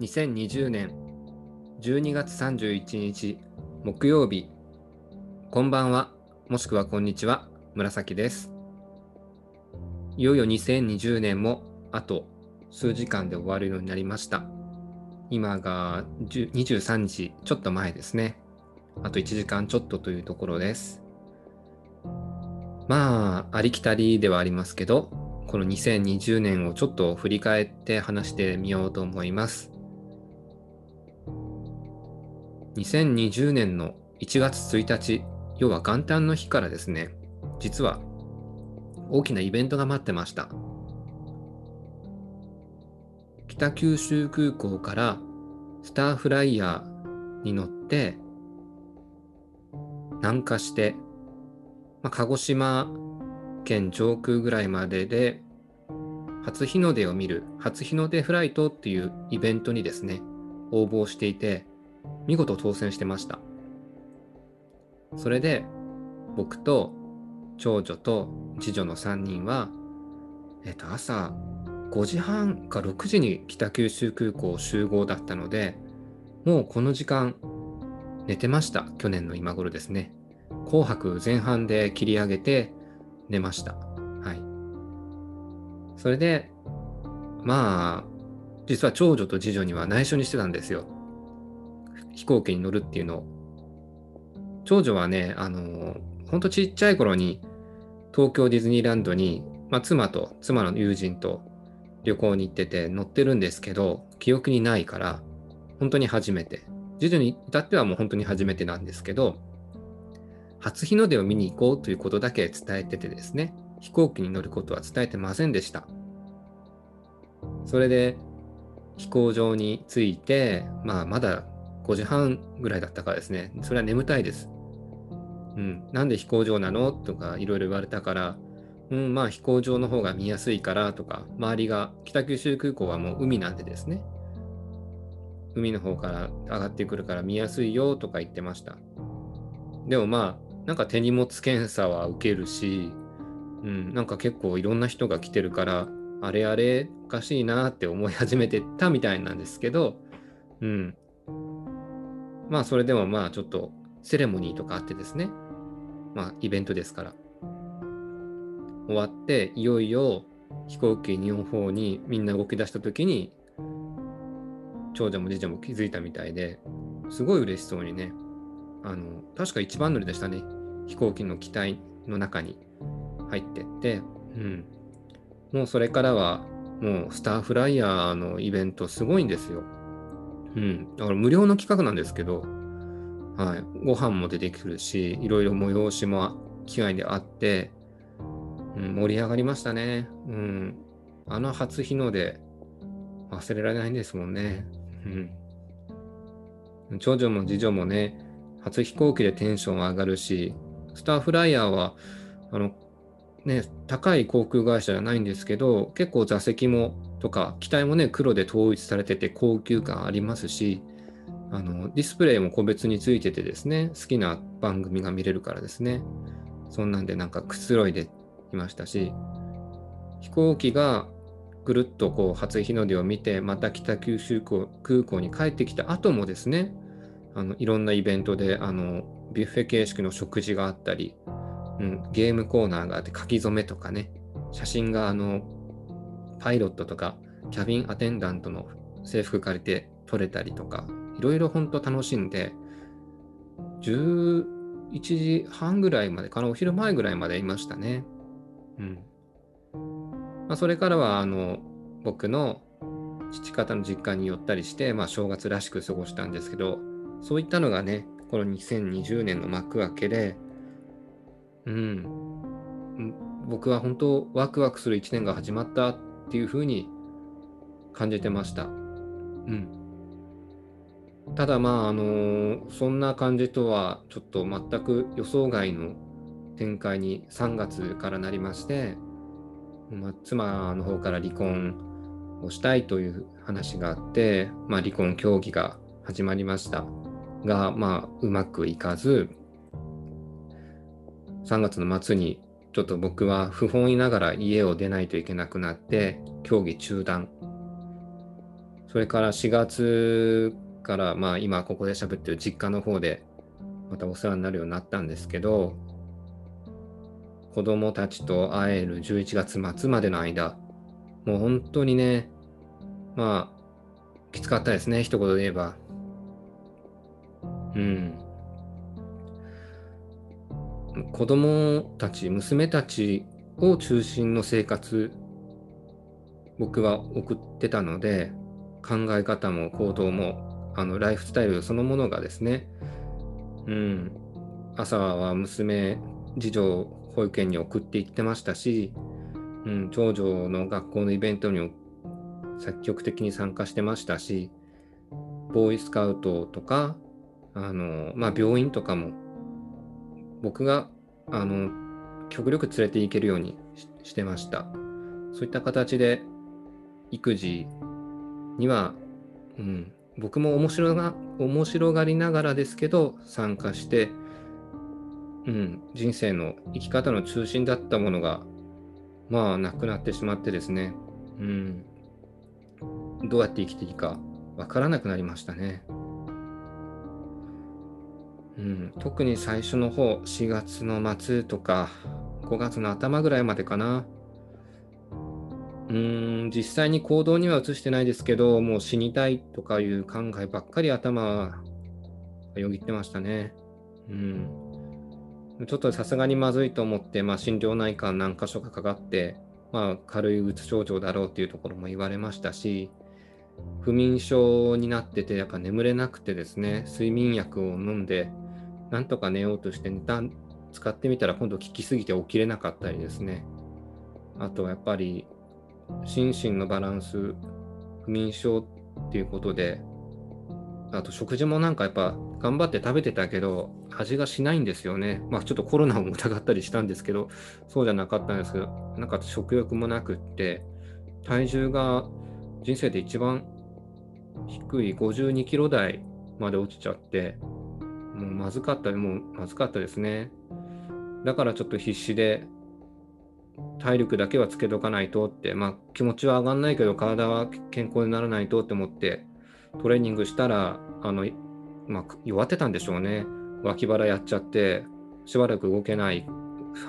2020年12月31日木曜日。こんばんは。もしくはこんにちは。紫です。いよいよ2020年もあと数時間で終わるようになりました。今が23日ちょっと前ですね。あと1時間ちょっとというところです。まあありきたりではありますけどこの2020年をちょっと振り返って話してみようと思います。2020年の1月1日、要は元旦の日からですね、実は大きなイベントが待ってました。北九州空港からスターフライヤーに乗って南下して、まあ、鹿児島県上空ぐらいまでで初日の出を見る初日の出フライトっていうイベントにですね応募していて見事当選してました。それで僕と長女と次女の3人は、えっと、朝5時半か6時に北九州空港集合だったのでもうこの時間寝てました。去年の今頃ですね。紅白前半で切り上げて寝ました。はい。それでまあ実は長女と次女には内緒にしてたんですよ。飛行機に乗るっていうの。長女はね、あの、ほんとちっちゃい頃に東京ディズニーランドに、まあ、妻と、妻の友人と旅行に行ってて乗ってるんですけど、記憶にないから、本当に初めて。次女に至ってはもう本当に初めてなんですけど、初日の出を見に行こうということだけ伝えててですね、飛行機に乗ることは伝えてませんでした。それで飛行場に着いて、まあまだ5時半ぐらいだったからですね、それは眠たいです。うん、なんで飛行場なの？とかいろいろ言われたから、うん、まあ飛行場の方が見やすいからとか、周りが、北九州空港はもう海なんでですね、海の方から上がってくるから見やすいよとか言ってました。でもまあ、なんか手荷物検査は受けるし、うん、なんか結構いろんな人が来てるから、あれあれおかしいなって思い始めてたみたいなんですけど、うん、まあそれでもまあちょっとセレモニーとかあってですね、まあイベントですから。終わっていよいよ飛行機日本方にみんな動き出した時に長女も次女も気づいたみたいですごい嬉しそうにね。あの確か一番乗りでしたね。飛行機の機体の中に入ってって。うん。もうそれからはもうスターフライヤーのイベントすごいんですよ。うん。だから無料の企画なんですけど、はい。ご飯も出てくるし、いろいろ催しも機会であって、うん、盛り上がりましたね。うん。あの初日の出、忘れられないんですもんね。うん。長女も次女もね、初飛行機でテンション上がるし、スターフライヤーは、あの、ね、高い航空会社じゃないんですけど、結構座席もとか、機体もね、黒で統一されてて高級感ありますし、あのディスプレイも個別についててですね、好きな番組が見れるからですね、そんなんでなんかくつろいでいましたし、飛行機がぐるっとこう初日の出を見て、また北九州空港に帰ってきた後もですね、あのいろんなイベントであのビュッフェ形式の食事があったり、うん、ゲームコーナーがあって書き初めとかね、写真があの、パイロットとかキャビンアテンダントの制服借りて撮れたりとか、いろいろ本当楽しんで、11時半ぐらいまでかな、お昼前ぐらいまでいましたね。うん。まあ、それからは、あの、僕の父方の実家に寄ったりして、まあ、正月らしく過ごしたんですけど、そういったのがね、この2020年の幕開けで、うん、僕は本当ワクワクする1年が始まったっていうふうに感じてました。うん、ただまああのそんな感じとはちょっと全く予想外の展開に3月からなりまして、まあ、妻の方から離婚をしたいという話があって、まあ、離婚協議が始まりましたが、まあ、うまくいかず3月の末にちょっと僕は不本意ながら家を出ないといけなくなって競技中断。それから4月から、まあ、今ここで喋ってる実家の方でまたお世話になるようになったんですけど子供たちと会える11月末までの間もう本当にねまあきつかったですね。一言で言えば。うん。子供たち娘たちを中心の生活僕は送ってたので考え方も行動もあのライフスタイルそのものがですねうん朝は娘次女保育園に送って行ってましたし、うん、長女の学校のイベントに積極的に参加してましたしボーイスカウトとかあの、まあ、病院とかも僕があの極力連れて行けるようにしてました。そういった形で育児には、うん、僕も面白が面白がりながらですけど参加して、うん、人生の生き方の中心だったものがまあなくなってしまってですね、うん、どうやって生きていいかわからなくなりましたね。うん、特に最初の方4月の末とか5月の頭ぐらいまでかな。うん実際に行動には移してないですけどもう死にたいとかいう考えばっかり頭はよぎってましたね。うん。ちょっとさすがにまずいと思って、まあ、心療内科何箇所かかかって、まあ、軽いうつ症状だろうっていうところも言われましたし不眠症になっててやっぱ眠れなくてですね睡眠薬を飲んでなんとか寝ようとして寝た使ってみたら今度効きすぎて起きれなかったりですねあとはやっぱり心身のバランス不眠症っていうことであと食事もなんかやっぱ頑張って食べてたけど味がしないんですよね。まあちょっとコロナを疑ったりしたんですけどそうじゃなかったんですけどなんか食欲もなくって体重が人生で一番低い52キロ台まで落ちちゃってもうまずかった、もうまずかったですね。だからちょっと必死で体力だけはつけとかないとって、まあ気持ちは上がんないけど体は健康にならないとって思ってトレーニングしたら、あの、まあ、弱ってたんでしょうね。脇腹やっちゃって、しばらく動けない、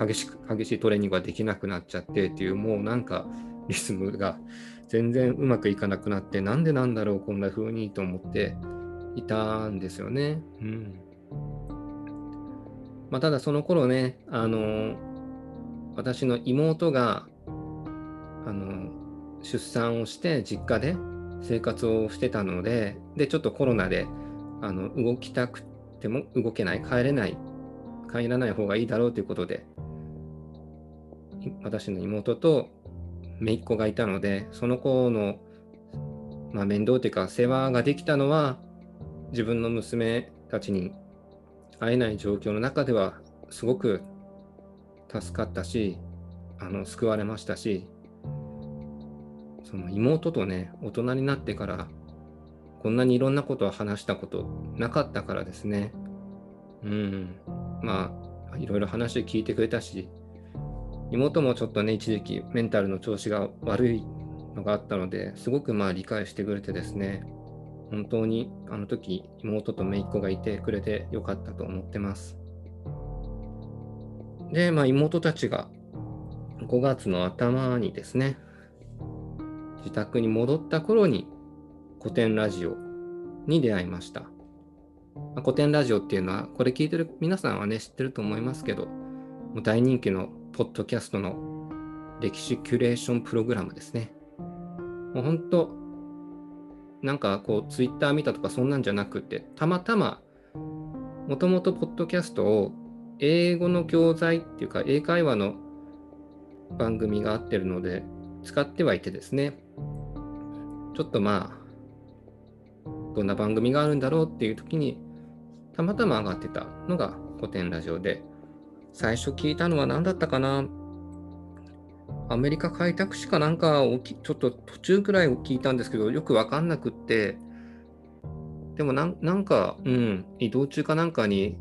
激しく、激しいトレーニングができなくなっちゃってっていう、もうなんかリズムが全然うまくいかなくなって、なんでなんだろう、こんな風にと思っていたんですよね。うん。まあ、ただその頃ね、あの私の妹があの出産をして実家で生活をしてたのででちょっとコロナであの動きたくても動けない帰れない帰らない方がいいだろうということで私の妹と姪っ子がいたのでその子の、まあ、面倒というか世話ができたのは自分の娘たちに会えない状況の中ではすごく助かったしあの救われましたしその妹とね大人になってからこんなにいろんなことを話したことなかったからですね。うん。まあいろいろ話聞いてくれたし妹もちょっとね一時期メンタルの調子が悪いのがあったのですごくまあ理解してくれてですね。本当にあの時妹と姪っ子がいてくれてよかったと思ってます。で、まあ、妹たちが5月の頭にですね、自宅に戻った頃に古典ラジオに出会いました。まあ、古典ラジオっていうのは、これ聞いてる皆さんはね、知ってると思いますけど、もう大人気のポッドキャストの歴史キュレーションプログラムですね。もう本当、なんかこう、ツイッター見たとかそんなんじゃなくて、たまたま、もともとポッドキャストを英語の教材っていうか、英会話の番組があってるので、使ってはいてですね、ちょっとまあ、どんな番組があるんだろうっていう時に、たまたま上がってたのが古典ラジオで、最初聞いたのは何だったかなアメリカ開拓史かなんかをちょっと途中くらい聞いたんですけど、よくわかんなくって、でもなんか、うん、移動中かなんかに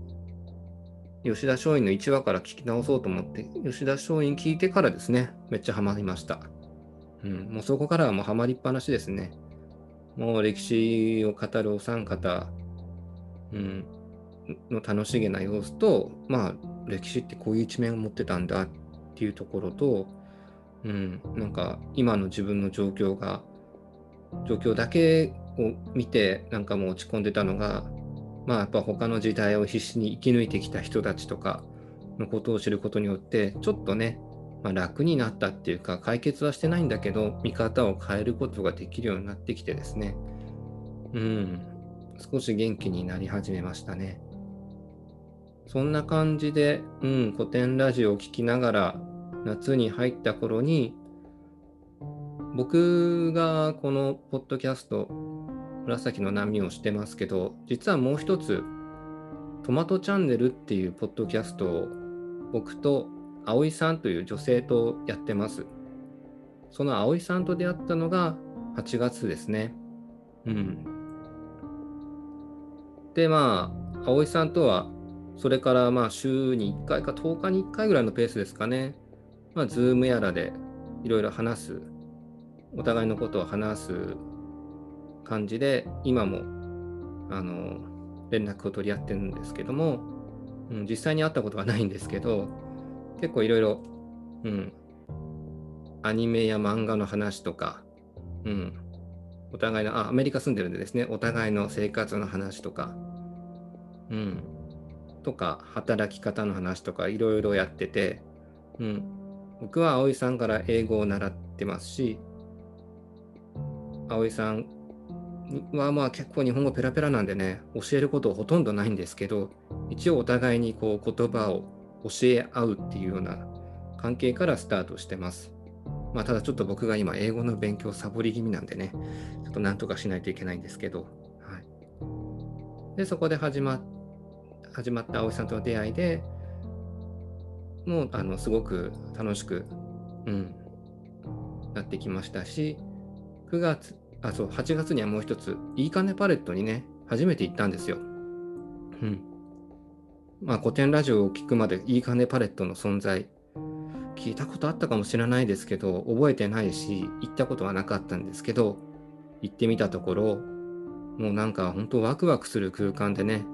吉田松陰の1話から聞き直そうと思って、吉田松陰聞いてからですね、めっちゃハマりました。うん、もうそこからはもうハマりっぱなしですね。もう歴史を語るお三方、うん、の楽しげな様子と、まあ、歴史ってこういう一面を持ってたんだっていうところと、うん、なんか今の自分の状況が状況だけを見てなんかもう落ち込んでたのがまあやっぱ他の時代を必死に生き抜いてきた人たちとかのことを知ることによってちょっとね、まあ、楽になったっていうか解決はしてないんだけど見方を変えることができるようになってきてですね。うん。少し元気になり始めましたね。そんな感じで、うん、古典ラジオを聴きながら夏に入った頃に僕がこのポッドキャスト紫の波をしてますけど実はもう一つトマトチャンネルっていうポッドキャストを僕と葵さんという女性とやってます。その葵さんと出会ったのが8月ですね。うん。でまあ葵さんとはそれからまあ週に1回か10日に1回ぐらいのペースですかね。まあ、ズームやらでいろいろ話す、お互いのことを話す感じで、今も、あの、連絡を取り合ってるんですけども、うん、実際に会ったことはないんですけど、結構いろいろ、うん、アニメや漫画の話とか、うん、お互いの、あ、アメリカ住んでるんでですね、お互いの生活の話とか、うん、とか、働き方の話とか、いろいろやってて、うん、僕は葵さんから英語を習ってますし、葵さんはまあ結構日本語ペラペラなんでね、教えることほとんどないんですけど、一応お互いにこう言葉を教え合うっていうような関係からスタートしてます。まあ、ただちょっと僕が今英語の勉強サボり気味なんでね、ちょっとなんとかしないといけないんですけど、はい。で、そこで始ま始まった葵さんとの出会いで、もうあのすごく楽しく、うん、なってきましたし9月あそう8月にはもう一ついいかねパレットにね初めて行ったんですよ。うんまあ、古典ラジオを聞くまでいいかねパレットの存在聞いたことあったかもしれないですけど覚えてないし行ったことはなかったんですけど行ってみたところもうなんか本当ワクワクする空間でね、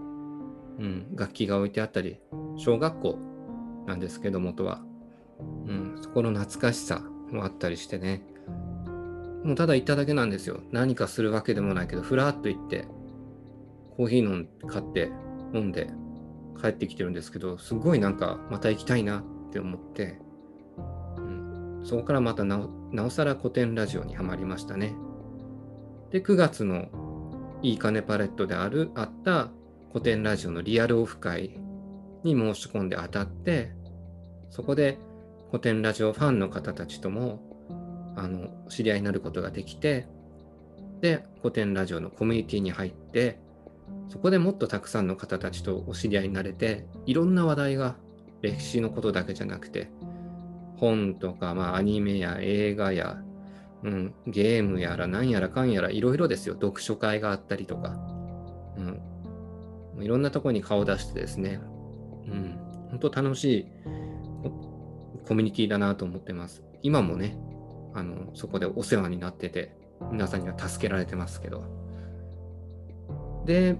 うん、楽器が置いてあったり小学校なんですけど、元は。うん、そこの懐かしさもあったりしてね。もうただ行っただけなんですよ。何かするわけでもないけど、ふらっと行って、コーヒー飲ん買って飲んで帰ってきてるんですけど、すごいなんかまた行きたいなって思って、うん、そこからまたなおさら古典ラジオにはまりましたね。で、9月のいい金パレットである、あった古典ラジオのリアルオフ会に申し込んで当たって、そこで古典ラジオファンの方たちともあの知り合いになることができて、で、古典ラジオのコミュニティに入って、そこでもっとたくさんの方たちとお知り合いになれて、いろんな話題が歴史のことだけじゃなくて、本とか、まあ、アニメや映画や、うん、ゲームやら何やらかんやらいろいろですよ。読書会があったりとか、うん、いろんなとこに顔を出してですね、うん、本当楽しいコミュニティだなと思ってます。今もね、あのそこでお世話になってて、皆さんには助けられてますけど。で、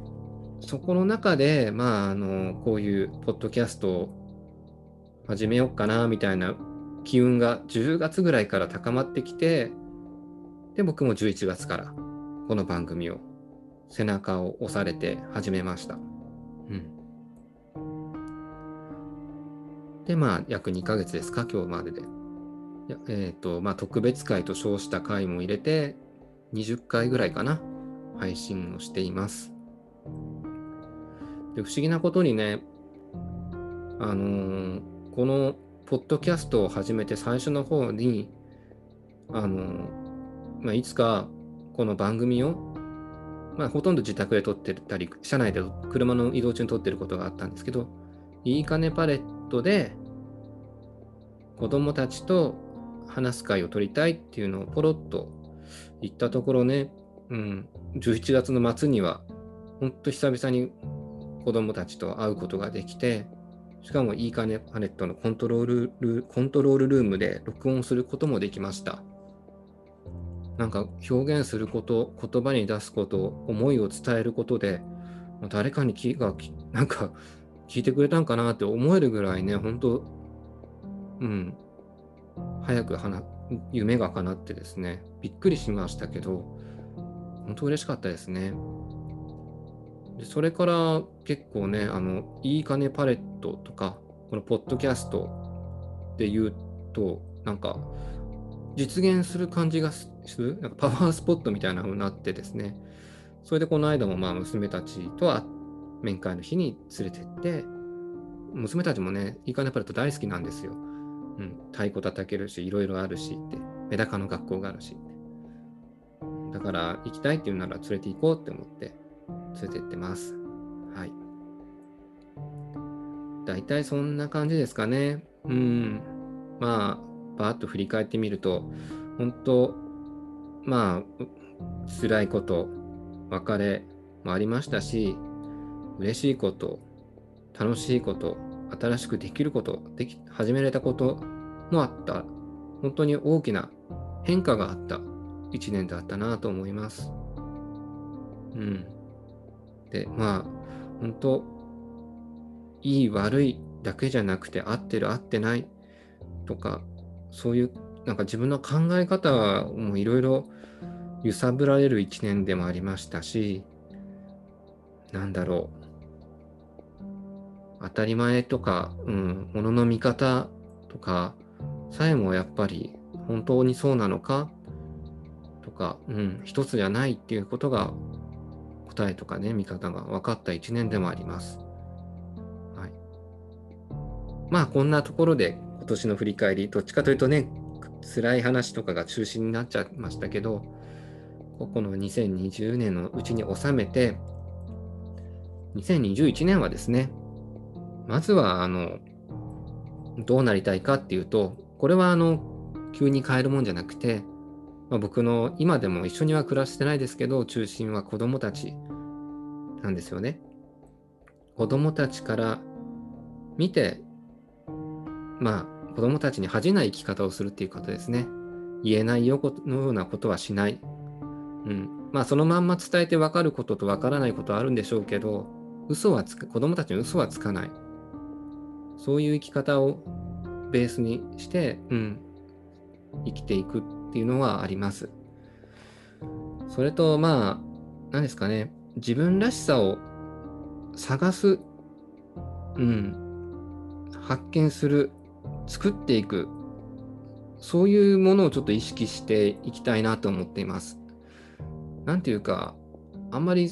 そこの中で、まあ、あのこういうポッドキャストを始めようかなみたいな機運が10月ぐらいから高まってきて、で、僕も11月からこの番組を背中を押されて始めました。うん。で、まあ、約2ヶ月ですか、今日までで。えっ、ー、と、まあ、特別会と称した回も入れて、20回ぐらいかな、配信をしています。で不思議なことにね、あのー、このポッドキャストを始めて最初の方に、あのー、まあ、いつかこの番組を、まあ、ほとんど自宅で撮ってたり、車内で車の移動中に撮ってることがあったんですけど、いいかねパレットで子供たちと話す会を取りたいっていうのをポロッと言ったところね、うん、11月の末には本当久々に子供たちと会うことができて、しかもいいかねパレットのコントロールルコントロールルームで録音することもできました。なんか表現すること言葉に出すこと思いを伝えることで誰かに気が なんか聞いてくれたんかなって思えるぐらいね本当うん。早く夢が叶ってですねびっくりしましたけど本当嬉しかったですね。でそれから結構ねあのいい金パレットとかこのポッドキャストで言うとなんか実現する感じがするなんかパワースポットみたいな風になってですね。それでこの間もまあ娘たちとは面会の日に連れてって娘たちもねいいかねパレット大好きなんですよ、うん、太鼓叩けるしいろいろあるしって。メダカの学校があるし。だから行きたいっていうなら連れて行こうって思って連れて行ってます。はい。大体そんな感じですかね。うん。まあバーッと振り返ってみると、本当、まあ、辛いこと、別れもありましたし、嬉しいこと、楽しいこと、新しくできること、でき始められたこともあった、本当に大きな変化があった一年だったなと思います。うん。で、まあ、本当、いい悪いだけじゃなくて合ってる合ってないとかそういうなんか自分の考え方もいろいろ揺さぶられる一年でもありましたしなんだろう当たり前とか、うん、ものの見方とかさえもやっぱり本当にそうなのかとか、うん、一つじゃないっていうことが答えとかね見方が分かった一年でもあります。はい、まあこんなところで今年の振り返り、どっちかというとね、辛い話とかが中心になっちゃいましたけど、ここの2020年のうちに収めて、2021年はですね、まずは、あの、どうなりたいかっていうと、これはあの、急に変えるもんじゃなくて、まあ、僕の今でも一緒には暮らしてないですけど、中心は子供たちなんですよね。子供たちから見てまあ、子供たちに恥じない生き方をするっていうことですね。言えないよのようなことはしない。うん。まあ、そのまんま伝えて分かることと分からないことはあるんでしょうけど、嘘はつく、子供たちに嘘はつかない。そういう生き方をベースにして、うん、生きていくっていうのはあります。それと、まあ、何ですかね、自分らしさを探す、うん、発見する作っていくそういうものをちょっと意識していきたいなと思っています。なんていうかあんまり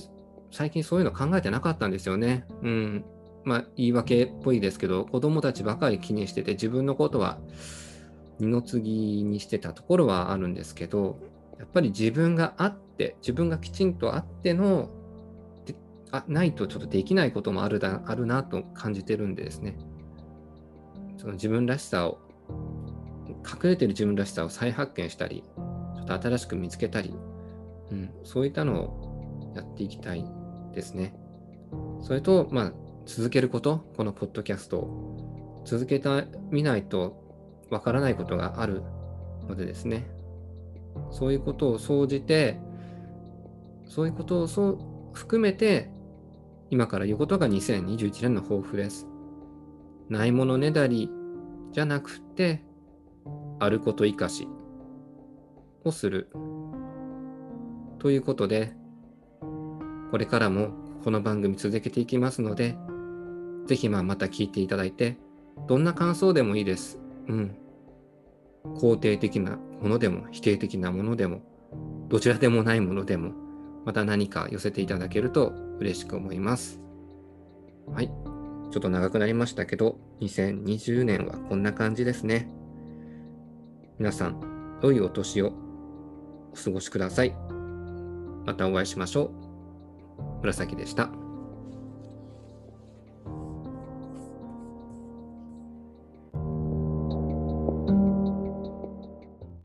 最近そういうの考えてなかったんですよね。うん。まあ言い訳っぽいですけど子供たちばかり気にしてて自分のことは二の次にしてたところはあるんですけどやっぱり自分があって自分がきちんとあってのであないとちょっとできないこともあるだあるなと感じてるんでですね。その自分らしさを隠れてる自分らしさを再発見したりちょっと新しく見つけたり、うん、そういったのをやっていきたいですね。それと、まあ、続けること、このポッドキャストを続けてみないとわからないことがあるのでですね、そういうことを総じて、そういうことをそう含めて、今から言うことが2021年の抱負です。ないものねだりじゃなくて、あること生かしをする。ということで、これからもこの番組続けていきますので、ぜひまあまた聞いていただいて、どんな感想でもいいです。うん。肯定的なものでも否定的なものでも、どちらでもないものでも、また何か寄せていただけると嬉しく思います。はい。ちょっと長くなりましたけど、2020年はこんな感じですね。皆さん、良いお年をお過ごしください。またお会いしましょう。紫でした。